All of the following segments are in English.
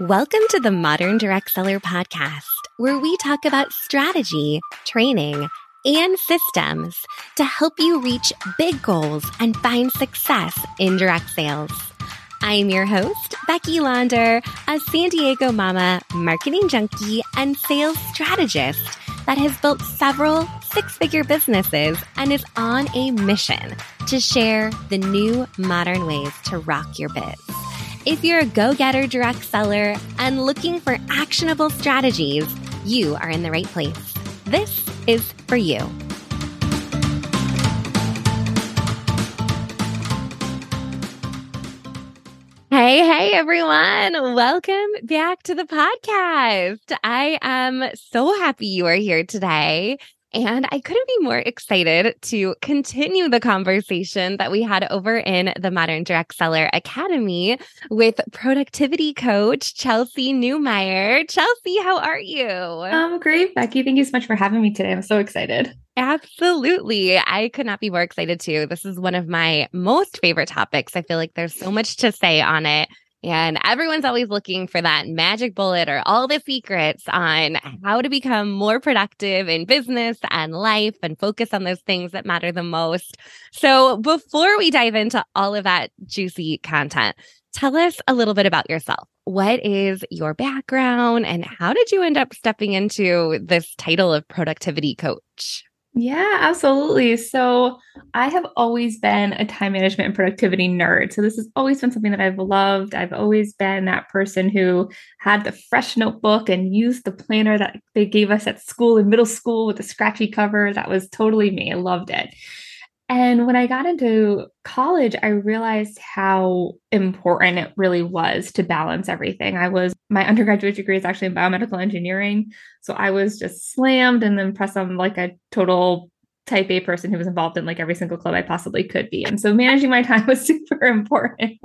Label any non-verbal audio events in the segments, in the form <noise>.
Welcome to the Modern Direct Seller Podcast, where we talk about strategy, training, and systems to help you reach big goals and find success in direct sales. I'm your host, Becky Launder, a San Diego mama, marketing junkie, and sales strategist that has built several six figure businesses and is on a mission to share the new modern ways to rock your biz. If you're a go getter direct seller and looking for actionable strategies, you are in the right place. This is for you. Hey, hey, everyone. Welcome back to the podcast. I am so happy you are here today. And I couldn't be more excited to continue the conversation that we had over in the Modern Direct Seller Academy with productivity coach Chelsey Newmyer. Chelsey, how are you? I'm great, Becky. Thank you so much for having me today. I'm so excited. Absolutely. I could not be more excited too. This is one of my most favorite topics. I feel like there's so much to say on it. And everyone's always looking for that magic bullet or all the secrets on how to become more productive in business and life and focus on those things that matter the most. So before we dive into all of that juicy content, tell us a little bit about yourself. What is your background and how did you end up stepping into this title of productivity coach? Yeah, absolutely. So I have always been a time management and productivity nerd. So this has always been something that I've loved. I've always been that person who had the fresh notebook and used the planner that they gave us at school in middle school with the scratchy cover. That was totally me. I loved it. And when I got into college, I realized how important it really was to balance everything. I was, my undergraduate degree is actually in biomedical engineering. So I was just slammed and then pressed on like a total type A person who was involved in like every single club I possibly could be. And so managing my <laughs> time was super important.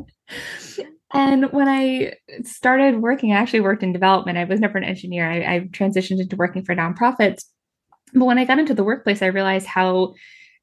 And when I started working, I actually worked in development. I was never an engineer. I, I transitioned into working for nonprofits. But when I got into the workplace, I realized how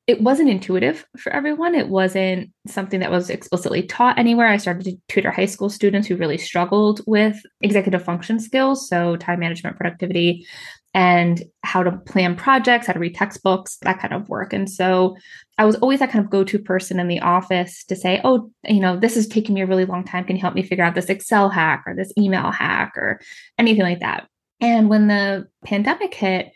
it wasn't intuitive for everyone. It wasn't something that was explicitly taught anywhere. I started to tutor high school students who really struggled with executive function skills, so time management, productivity, and how to plan projects, how to read textbooks, that kind of work. And so I was always that kind of go to person in the office to say, oh, you know, this is taking me a really long time. Can you help me figure out this Excel hack or this email hack or anything like that? And when the pandemic hit,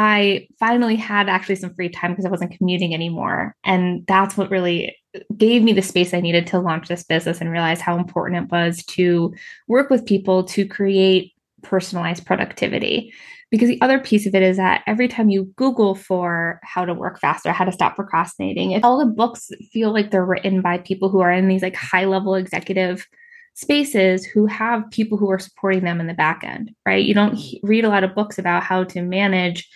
I finally had actually some free time because I wasn't commuting anymore. And that's what really gave me the space I needed to launch this business and realize how important it was to work with people to create personalized productivity. Because the other piece of it is that every time you Google for how to work faster, how to stop procrastinating, all the books feel like they're written by people who are in these like high level executive spaces who have people who are supporting them in the back end, right? You don't read a lot of books about how to manage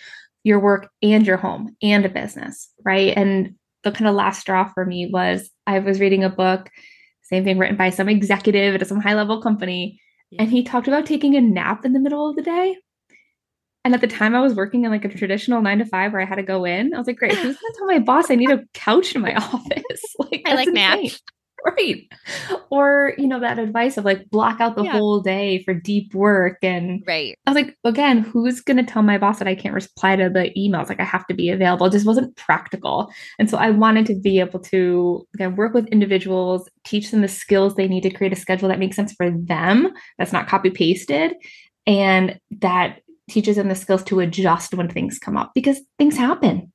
your work and your home and a business, right? And the kind of last straw for me was I was reading a book, same thing written by some executive at some high level company, and he talked about taking a nap in the middle of the day. And at the time, I was working in like a traditional nine to five where I had to go in. I was like, great, who's gonna tell my boss I need a couch in my <laughs> office? like, I like naps. <laughs> right. Or you know that advice of like block out the yeah. whole day for deep work and right. I was like again who's going to tell my boss that i can't reply to the emails? Like i have to be available. It just wasn't practical. And so i wanted to be able to again work with individuals teach them the skills they need to create a schedule that makes sense for them that's not copy pasted and that teaches them the skills to adjust when things come up because things happen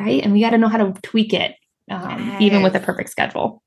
right? And we got to know how to tweak it um, yes. even with a perfect schedule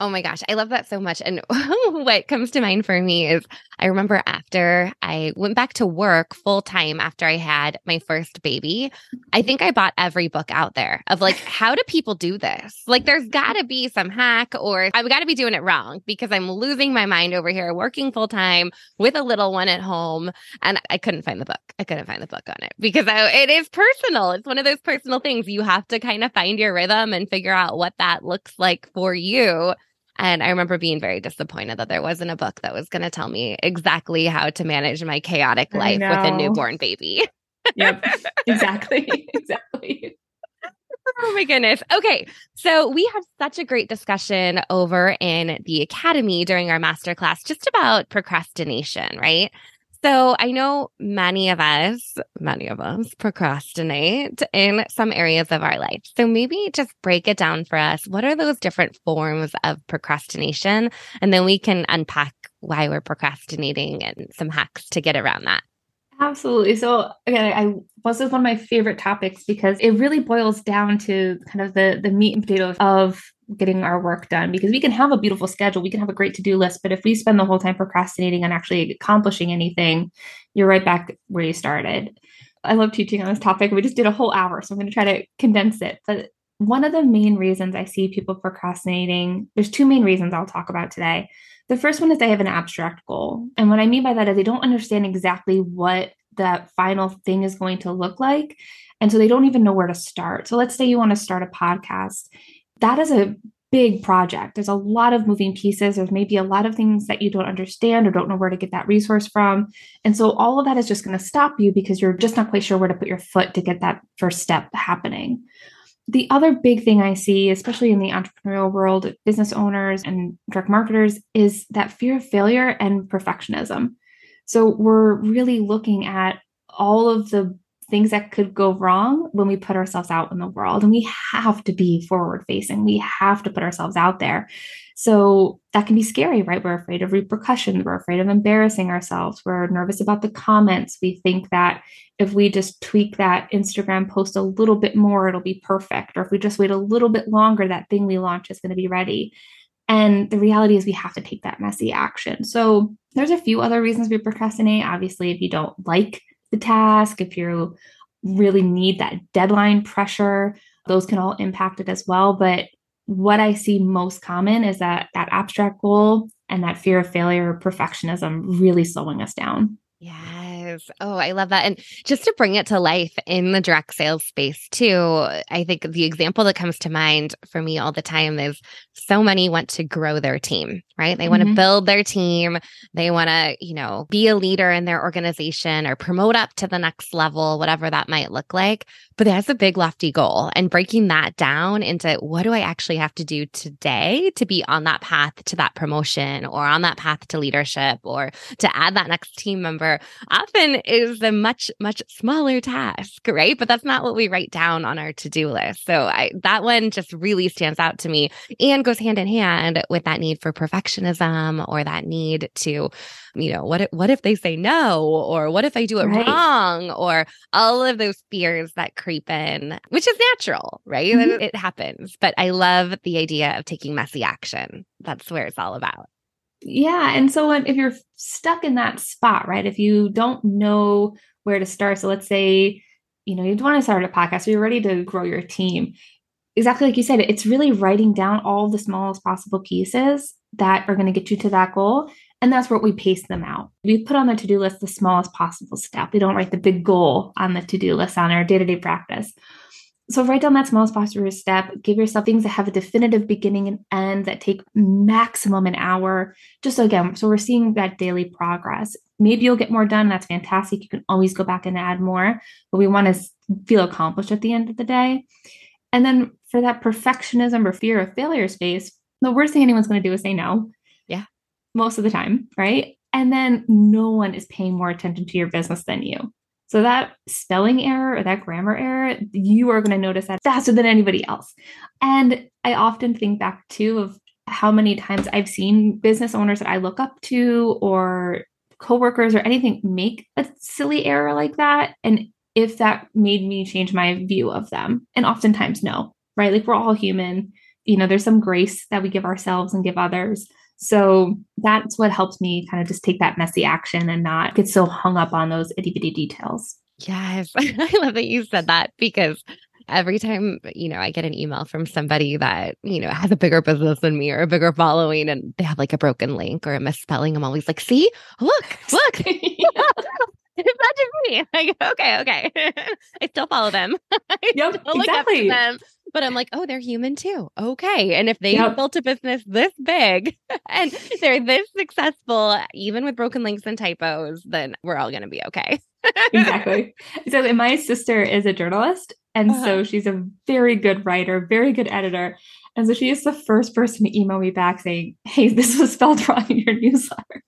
Oh my gosh, I love that so much. And <laughs> what comes to mind for me is I remember after I went back to work full time after I had my first baby, I mm-hmm. think I bought every book out there of like, <laughs> how do people do this? Like, there's got to be some hack, or I've got to be doing it wrong because I'm losing my mind over here working full time with a little one at home. And I couldn't find the book. I couldn't find the book on it because I, it is personal. It's one of those personal things. You have to kind of find your rhythm and figure out what that looks like for you and I remember being very disappointed that there wasn't a book that was going to tell me exactly how to manage my chaotic life with a newborn baby. yep, <laughs> exactly. <laughs> exactly. oh my goodness. Okay. So we had such a great discussion over in the academy during our masterclass just about procrastination, right? So I know many of us, many of us procrastinate in some areas of our life. So maybe just break it down for us. What are those different forms of procrastination? And then we can unpack why we're procrastinating and some hacks to get around that. Absolutely. So again, I was one of my favorite topics because it really boils down to kind of the the meat and potatoes of getting our work done because we can have a beautiful schedule, we can have a great to-do list, but if we spend the whole time procrastinating and actually accomplishing anything, you're right back where you started. I love teaching on this topic. We just did a whole hour, so I'm going to try to condense it. But one of the main reasons I see people procrastinating, there's two main reasons I'll talk about today. The first one is they have an abstract goal. And what I mean by that is they don't understand exactly what that final thing is going to look like. And so they don't even know where to start. So let's say you want to start a podcast. That is a big project. There's a lot of moving pieces. There's maybe a lot of things that you don't understand or don't know where to get that resource from. And so all of that is just going to stop you because you're just not quite sure where to put your foot to get that first step happening. The other big thing I see, especially in the entrepreneurial world, business owners and direct marketers, is that fear of failure and perfectionism. So we're really looking at all of the things that could go wrong when we put ourselves out in the world. And we have to be forward facing, we have to put ourselves out there. So that can be scary, right? We're afraid of repercussions. We're afraid of embarrassing ourselves. We're nervous about the comments. We think that if we just tweak that Instagram post a little bit more, it'll be perfect. Or if we just wait a little bit longer, that thing we launch is going to be ready. And the reality is, we have to take that messy action. So, there's a few other reasons we procrastinate. Obviously, if you don't like the task, if you really need that deadline pressure, those can all impact it as well. But what I see most common is that that abstract goal and that fear of failure, perfectionism really slowing us down. Yes. Oh, I love that. And just to bring it to life in the direct sales space, too, I think the example that comes to mind for me all the time is so many want to grow their team, right? They mm-hmm. want to build their team. They want to, you know, be a leader in their organization or promote up to the next level, whatever that might look like. But that's a big, lofty goal. And breaking that down into what do I actually have to do today to be on that path to that promotion or on that path to leadership or to add that next team member often is a much, much smaller task, right? But that's not what we write down on our to do list. So I, that one just really stands out to me and goes hand in hand with that need for perfectionism or that need to, you know, what if, what if they say no or what if I do it right. wrong or all of those fears that creep in, which is natural, right? Mm-hmm. It happens. But I love the idea of taking messy action. That's where it's all about. Yeah. And so if you're stuck in that spot, right? If you don't know where to start, so let's say, you know, you want to start a podcast, or you're ready to grow your team. Exactly like you said, it's really writing down all the smallest possible pieces that are going to get you to that goal. And that's where we pace them out. We put on the to do list the smallest possible step. We don't write the big goal on the to do list on our day to day practice. So write down that smallest possible step. Give yourself things that have a definitive beginning and end that take maximum an hour. Just so again, so we're seeing that daily progress. Maybe you'll get more done. That's fantastic. You can always go back and add more, but we want to feel accomplished at the end of the day. And then for that perfectionism or fear of failure space, the worst thing anyone's going to do is say no. Yeah. Most of the time, right? And then no one is paying more attention to your business than you. So that spelling error or that grammar error, you are going to notice that faster than anybody else. And I often think back too of how many times I've seen business owners that I look up to or coworkers or anything make a silly error like that and if that made me change my view of them. And oftentimes no, right? Like we're all human. You know, there's some grace that we give ourselves and give others. So that's what helped me kind of just take that messy action and not get so hung up on those itty bitty details. Yes. <laughs> I love that you said that because every time, you know, I get an email from somebody that, you know, has a bigger business than me or a bigger following and they have like a broken link or a misspelling, I'm always like, see, oh, look, <laughs> look. it's not just me. <laughs> Like, okay, okay. I still follow them. yep, exactly. Them but I'm like, oh, they're human too. Okay. And if they yep. built a business this big <laughs> and they're this successful, even with broken links and typos, then we're all going to be okay. exactly. <laughs> So, my sister is a journalist And uh-huh. so she's a very good writer, very good editor. And so she is the first person to email me back saying, Hey, <laughs> this was spelled wrong in your newsletter.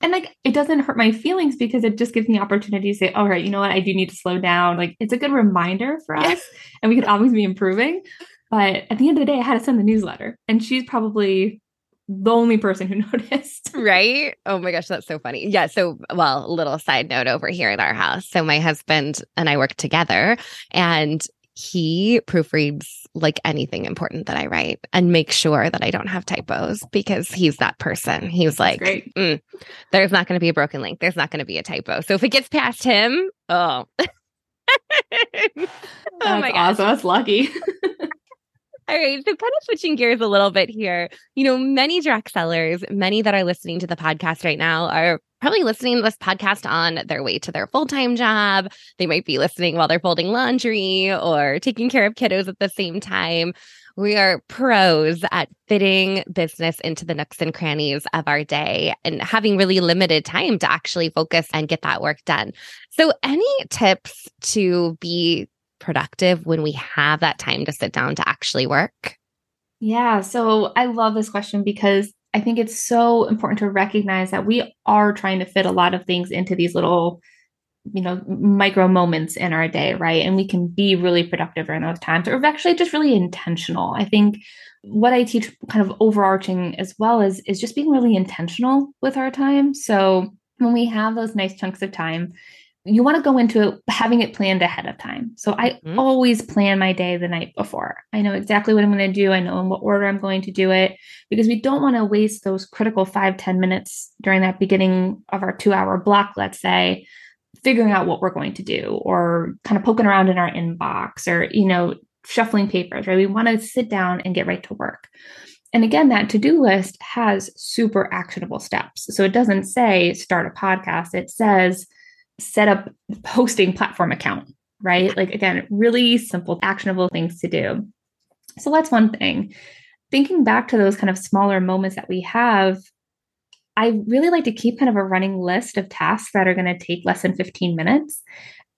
And like, it doesn't hurt my feelings because it just gives me opportunity to say, All right, you know what? I do need to slow down. Like, it's a good reminder for us and we could always be improving. But at the end of the day, I had to send the newsletter. And she's probably the only person who <laughs> noticed. Right? Oh my gosh, that's so funny. Yeah. So, well, little side note over here in our house. So, my husband and I work together, and he proofreads like anything important that I write and make sure that I don't have typos because he's that person. He's like, mm, there's not going to be a broken link. There's not going to be a typo. So if it gets past him, oh. <laughs> oh my gosh. awesome. That's lucky. <laughs> All right. So, kind of switching gears a little bit here, you know, many direct sellers, many that are listening to the podcast right now are probably listening to this podcast on their way to their full time job. They might be listening while they're folding laundry or taking care of kiddos at the same time. We are pros at fitting business into the nooks and crannies of our day and having really limited time to actually focus and get that work done. So, any tips to be productive when we have that time to sit down to actually work? Yeah. So I love this question because I think it's so important to recognize that we are trying to fit a lot of things into these little, you know, micro moments in our day, right? And we can be really productive during those times or actually just really intentional. I think what I teach kind of overarching as well is is just being really intentional with our time. So when we have those nice chunks of time, you want to go into it having it planned ahead of time. So I mm-hmm. always plan my day the night before. I know exactly what I'm going to do. I know in what order I'm going to do it because we don't want to waste those critical five ten minutes during that beginning of our two hour block, let's say, figuring out what we're going to do or kind of poking around in our inbox or, you know, shuffling papers, right? We want to sit down and get right to work. And again, that to do list has super actionable steps. So it doesn't say start a podcast, it says, set up hosting platform account, right? Like again, really simple, actionable things to do. So that's one thing. Thinking back to those kind of smaller moments that we have, I really like to keep kind of a running list of tasks that are going to take less than 15 minutes.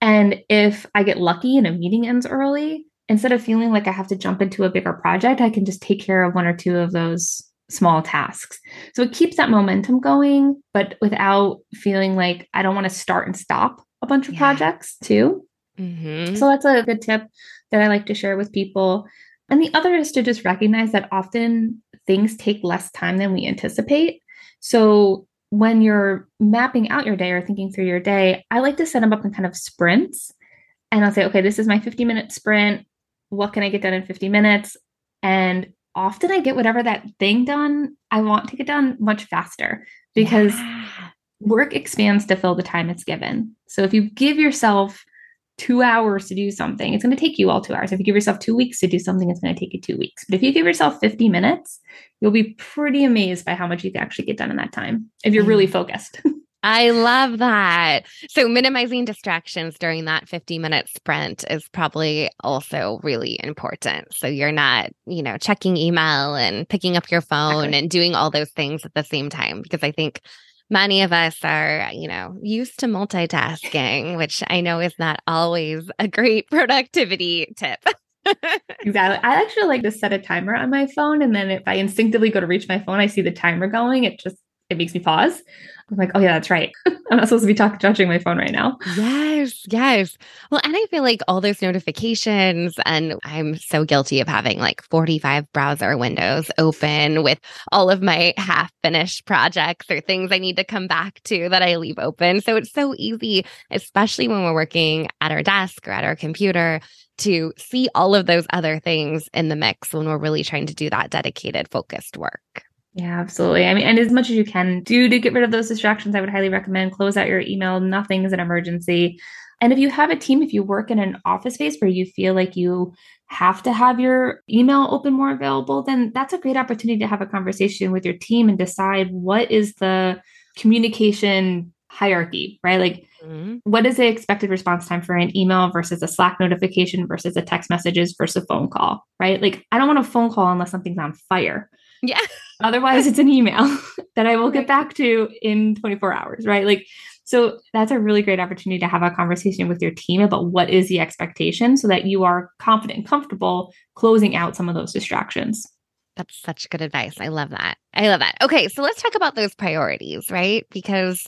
And if I get lucky and a meeting ends early, instead of feeling like I have to jump into a bigger project, I can just take care of one or two of those small tasks. So it keeps that momentum going, but without feeling like I don't want to start and stop a bunch of yeah. projects too. Mm-hmm. So that's a good tip that I like to share with people. And the other is to just recognize that often things take less time than we anticipate. So when you're mapping out your day or thinking through your day, I like to set them up in kind of sprints. And I'll say, okay, this is my 50 minute sprint. What can I get done in 50 minutes? And often I get whatever that thing done I want to get done much faster because yeah. work expands to fill the time it's given. So if you give yourself two hours to do something, it's going to take you all two hours. If you give yourself two weeks to do something, it's going to take you two weeks. But if you give yourself 50 minutes, you'll be pretty amazed by how much you can actually get done in that time if you're really mm. focused. <laughs> I love that. So, minimizing distractions during that 50 minute sprint is probably also really important. So, you're not, you know, checking email and picking up your phone exactly. and doing all those things at the same time. Because I think many of us are, you know, used to multitasking, which I know is not always a great <laughs> productivity tip. <laughs> exactly. I actually like to set a timer on my phone. And then if I instinctively go to reach my phone, I see the timer going. It just, it makes me pause. I'm like, oh yeah, that's right. <laughs> I'm not supposed to be talking, touching my phone right now. Yes, yes. Well, and I feel like all those notifications, and I'm so guilty of having like 45 browser windows open with all of my half finished projects or things I need to come back to that I leave open. So it's so easy, especially when we're working at our desk or at our computer, to see all of those other things in the mix when we're really trying to do that dedicated, focused work. Yeah, absolutely. I mean, and as much as you can do to get rid of those distractions, I would highly recommend close out your email. Nothing is an emergency. And if you have a team, if you work in an office space where you feel like you have to have your email open more available, then that's a great opportunity to have a conversation with your team and decide what is the communication hierarchy, right? Like, mm-hmm. what is the expected response time for an email versus a Slack notification versus a text messages versus a phone call, right? Like, I don't want a phone call unless something's on fire. Yeah. <laughs> Otherwise, it's an email <laughs> that I will get back to in 24 hours, right? Like, So that's a really great opportunity to have a conversation with your team about what is the expectation so that you are confident and comfortable closing out some of those distractions. That's such good advice. I love that. I love that. Okay, so let's talk about those priorities, right? Because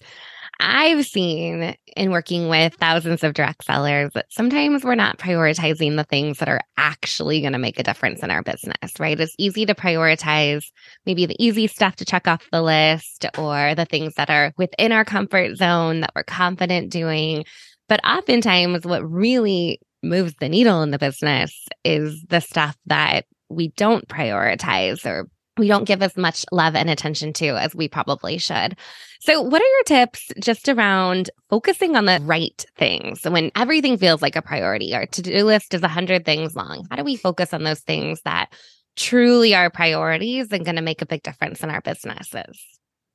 I've seen in working with thousands of direct sellers that sometimes we're not prioritizing the things that are actually going to make a difference in our business, right? It's easy to prioritize maybe the easy stuff to check off the list or the things that are within our comfort zone that we're confident doing. But oftentimes, what really moves the needle in the business is the stuff that we don't prioritize or we don't give as much love and attention to as we probably should. So, what are your tips just around focusing on the right things when everything feels like a priority? Our to do list is 100 things long. How do we focus on those things that truly are priorities and going to make a big difference in our businesses?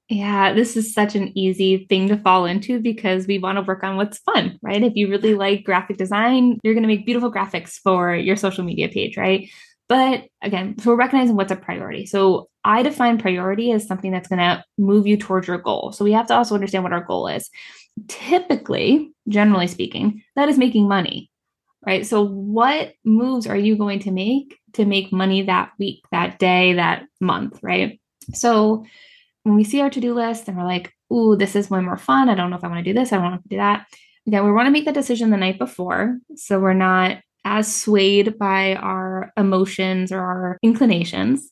Yeah, this is such an easy thing to fall into because we want to work on what's fun, right? If you really like graphic design, you're going to make beautiful graphics for your social media page, right? But again, so we're recognizing what's a priority. So I define priority as something that's going to move you towards your goal. So we have to also understand what our goal is. Typically, generally speaking, that is making money, right? So what moves are you going to make to make money that week, that day, that month, right? So when we see our to-do list and we're like, ooh, this is way more fun. I don't know if I want to do this. I don't want to do that. Again, we want to make the decision the night before. So we're not as swayed by our emotions or our inclinations.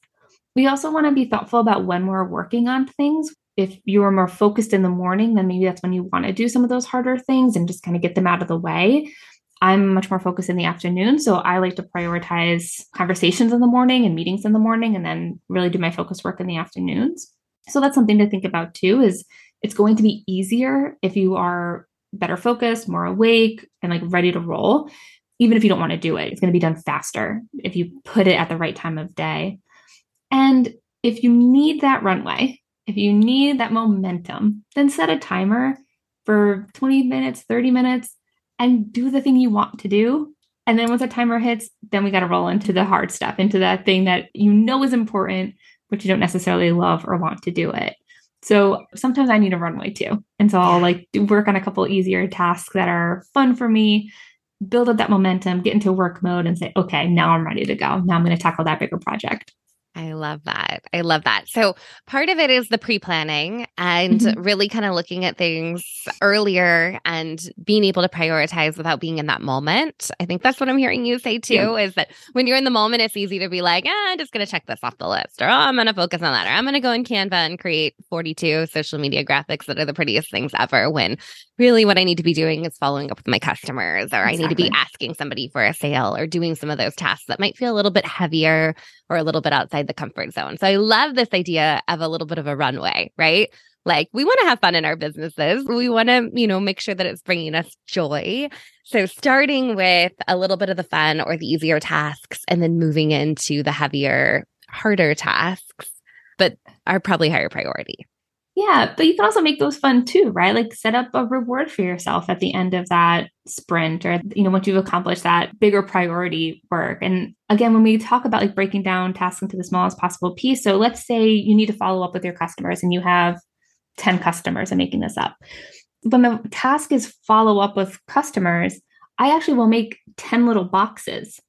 We also want to be thoughtful about when we're working on things. If you are more focused in the morning, then maybe that's when you want to do some of those harder things and just kind of get them out of the way. I'm much more focused in the afternoon. So I like to prioritize conversations in the morning and meetings in the morning and then really do my focus work in the afternoons. So that's something to think about too is it's going to be easier if you are better focused, more awake, and like ready to roll even if you don't want to do it, it's going to be done faster if you put it at the right time of day. And if you need that runway, if you need that momentum, then set a timer for 20 minutes, 30 minutes, and do the thing you want to do. And then once the timer hits, then we got to roll into the hard stuff, into that thing that you know is important, but you don't necessarily love or want to do it. So sometimes I need a runway too. And so I'll like work on a couple easier tasks that are fun for me build up that momentum, get into work mode, and say, okay, now I'm ready to go. Now I'm going to tackle that bigger project. I love that. I love that. So, part of it is the pre planning and mm-hmm. really kind of looking at things earlier and being able to prioritize without being in that moment. I think that's what I'm hearing you say too yeah. is that when you're in the moment, it's easy to be like, eh, I'm just going to check this off the list, or oh, I'm going to focus on that, or I'm going to go in Canva and create 42 social media graphics that are the prettiest things ever. When really what I need to be doing is following up with my customers, or exactly. I need to be asking somebody for a sale, or doing some of those tasks that might feel a little bit heavier or a little bit outside the comfort zone. So I love this idea of a little bit of a runway, right? Like we want to have fun in our businesses. We want to, you know, make sure that it's bringing us joy. So starting with a little bit of the fun or the easier tasks and then moving into the heavier, harder tasks, but are probably higher priority. Yeah, but you can also make those fun too, right? Like set up a reward for yourself at the end of that sprint or you know once you've accomplished that bigger priority work. And again, when we talk about like breaking down tasks into the smallest possible piece, so let's say you need to follow up with your customers and you have 10 customers, I'm making this up. When the task is follow up with customers, I actually will make 10 little boxes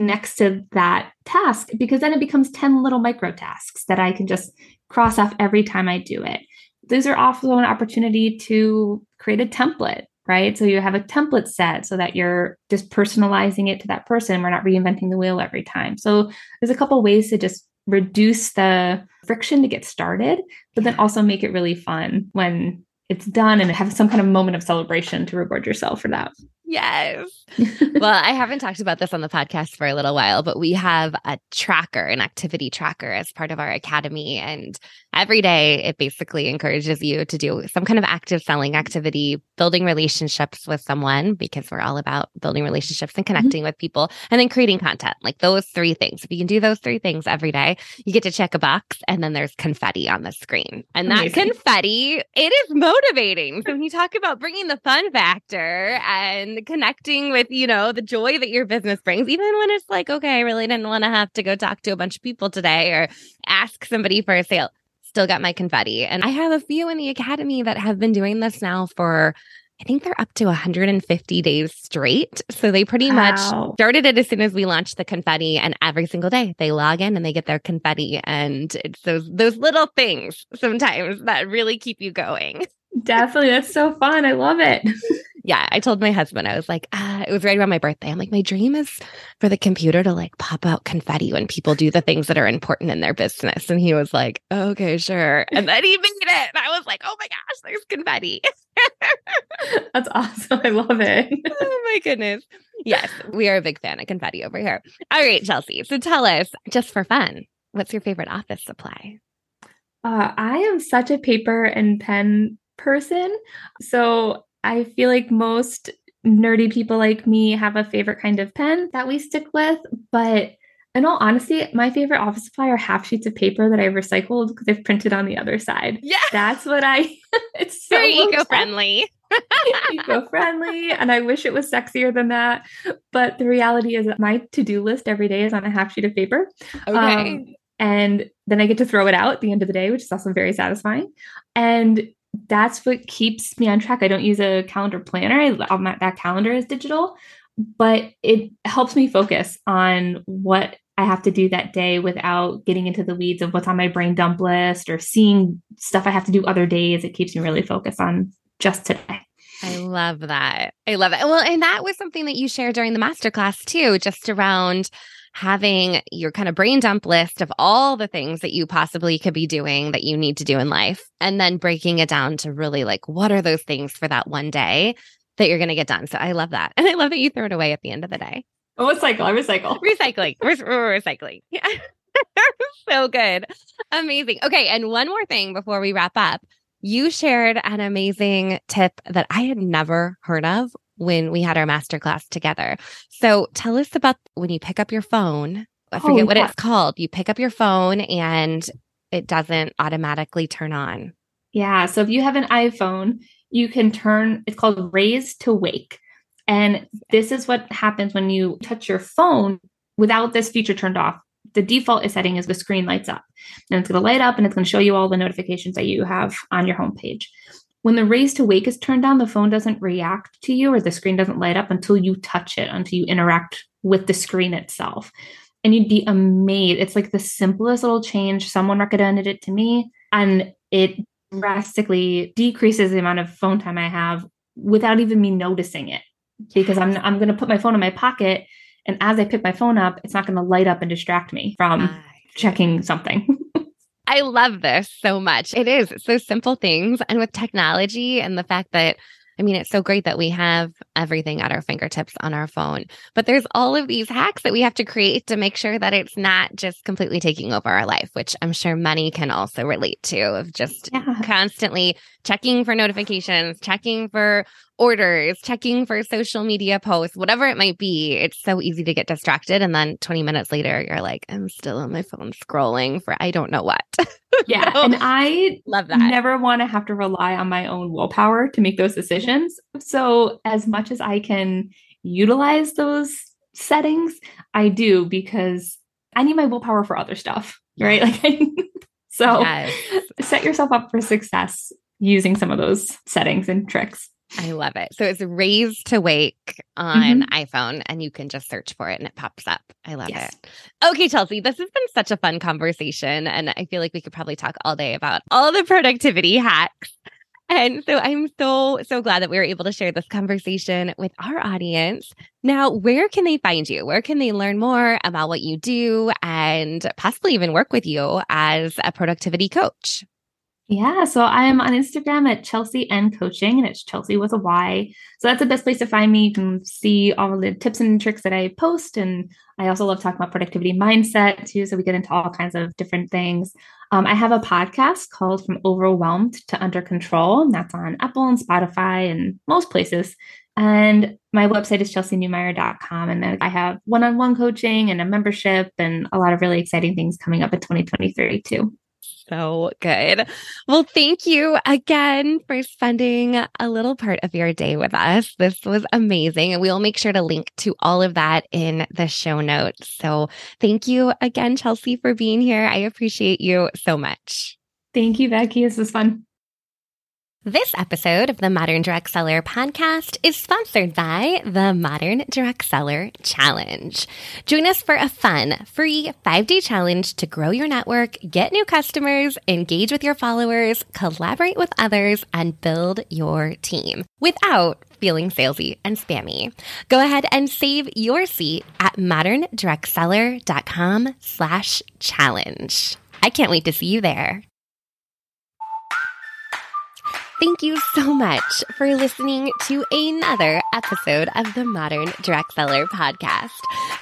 next to that task because then it becomes 10 little micro tasks that I can just cross off every time I do it. These are also an opportunity to create a template, right? So you have a template set so that you're just personalizing it to that person. We're not reinventing the wheel every time. So there's a couple ways to just reduce the friction to get started, but then also make it really fun when it's done and have some kind of moment of celebration to reward yourself for that. Yes. <laughs> well, I haven't talked about this on the podcast for a little while, but we have a tracker, an activity tracker as part of our academy. And every day it basically encourages you to do some kind of active selling activity, building relationships with someone, because we're all about building relationships and mm-hmm. connecting mm-hmm. with people, and then creating content. Like those three things. If you can do those three things every day, you get to check a box and then there's confetti on the screen. And that Amazing. confetti, it is motivating. So when you talk about bringing the fun factor and connecting with, you know, the joy that your business brings, even when it's like, okay, I really didn't want to have to go talk to a bunch of people today or ask somebody for a sale. still got my confetti. And I have a few in the academy that have been doing this now for I think they're up to 150 days straight. So they pretty wow. much started it as soon as we launched the confetti and every single day they log in and they get their confetti and it's those those little things sometimes that really keep you going. <laughs> Definitely. That's so fun. I love it. <laughs> yeah. I told my husband, I was like, ah, it was right around my birthday. I'm like, my dream is for the computer to like pop out confetti when people do the things that are important in their business. And he was like, okay, sure. And then he made it. And I was like, oh my gosh, there's confetti. <laughs> That's awesome. I love it. <laughs> oh my goodness. Yes, we are a big fan of confetti over here. All right, Chelsey. So tell us, just for fun, what's your favorite office supply? Uh, I am such a paper and pen person. So I feel like most nerdy people like me have a favorite kind of pen that we stick with. But in all honesty, my favorite office supply are half sheets of paper that I recycled because they've printed on the other side. Yeah. That's what I <laughs> it's so very eco-friendly. <laughs> eco-friendly. And I wish it was sexier than that. But the reality is that my to-do list every day is on a half sheet of paper. Okay. Um, and then I get to throw it out at the end of the day, which is also very satisfying. And that's what keeps me on track. I don't use a calendar planner. I, my, that calendar is digital, but it helps me focus on what I have to do that day without getting into the weeds of what's on my brain dump list or seeing stuff I have to do other days. It keeps me really focused on just today. I love that. I love it. Well, and that was something that you shared during the masterclass too, just around having your kind of brain dump list of all the things that you possibly could be doing that you need to do in life, and then breaking it down to really like, what are those things for that one day that you're going to get done? So I love that. And <laughs> I love that you throw it away at the end of the day. Oh, recycle. I recycle. <laughs> Recycling. We're, we're recycling. <laughs> Yeah. so good. Amazing. Okay. And one more thing before we wrap up. You shared an amazing tip that I had never heard of when we had our masterclass together. So tell us about when you pick up your phone. I forget oh, what it's called. You pick up your phone and it doesn't automatically turn on. Yeah. So if you have an iPhone, you can turn it's called raise to wake. And this is what happens when you touch your phone without this feature turned off. The default setting is the screen lights up and it's going to light up and it's going to show you all the notifications that you have on your homepage. When the raise to wake is turned on, the phone doesn't react to you or the screen doesn't light up until you touch it, until you interact with the screen itself. And you'd be amazed. It's like the simplest little change. Someone recommended it to me, and it mm-hmm. drastically decreases the amount of phone time I have without even me noticing it. Because I'm I'm going to put my phone in my pocket, and as I pick my phone up, it's not going to light up and distract me from checking something. <laughs> I love this so much. It is so simple things. And with technology and the fact that, I mean, it's so great that we have everything at our fingertips on our phone, but there's all of these hacks that we have to create to make sure that it's not just completely taking over our life, which I'm sure many can also relate to of just yeah. constantly checking for notifications, checking for orders, checking for social media posts, whatever it might be, it's so easy to get distracted. And then 20 minutes later, you're like, I'm still on my phone scrolling for I don't know what. <laughs> yeah. so, and I love that. Never want to have to rely on my own willpower to make those decisions. So, as much as I can utilize those settings, I do because I need my willpower for other stuff. Right. Like, <laughs> so yes. set yourself up for success using some of those settings and tricks. I love it. So it's raise to wake on mm-hmm. iPhone and you can just search for it and it pops up. I love yes. it. Okay, Chelsey, this has been such a fun conversation. And I feel like we could probably talk all day about all the productivity hacks. And so I'm so, so glad that we were able to share this conversation with our audience. Now, where can they find you? Where can they learn more about what you do and possibly even work with you as a productivity coach? Yeah, so I am on Instagram at Chelsey N Coaching, and it's Chelsey with a Y. So that's the best place to find me. You can see all the tips and tricks that I post, and I also love talking about productivity mindset too. So we get into all kinds of different things. Um, I have a podcast called From Overwhelmed to Under Control, and that's on Apple and Spotify and most places. And my website is chelseynewmyer.com. And then I have one on one coaching and a membership and a lot of really exciting things coming up in 2023 too so good. Well, thank you again for spending a little part of your day with us. This was amazing. And we'll make sure to link to all of that in the show notes. So thank you again, Chelsey, for being here. I appreciate you so much. Thank you, Becky. This was fun. This episode of the Modern Direct Seller podcast is sponsored by the Modern Direct Seller Challenge. Join us for a fun, free five day challenge to grow your network, get new customers, engage with your followers, collaborate with others, and build your team without feeling salesy and spammy. Go ahead and save your seat at moderndirectseller.com slash challenge. I can't wait to see you there. Thank you so much for listening to another episode of the Modern Direct Seller podcast.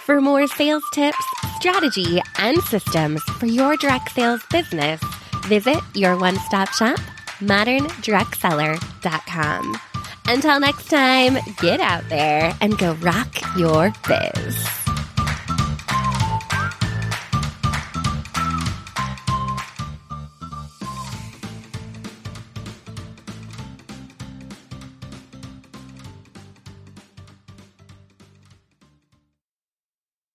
For more sales tips, strategy, and systems for your direct sales business, visit your one stop shop, moderndirectseller.com. Until next time, get out there and go rock your biz.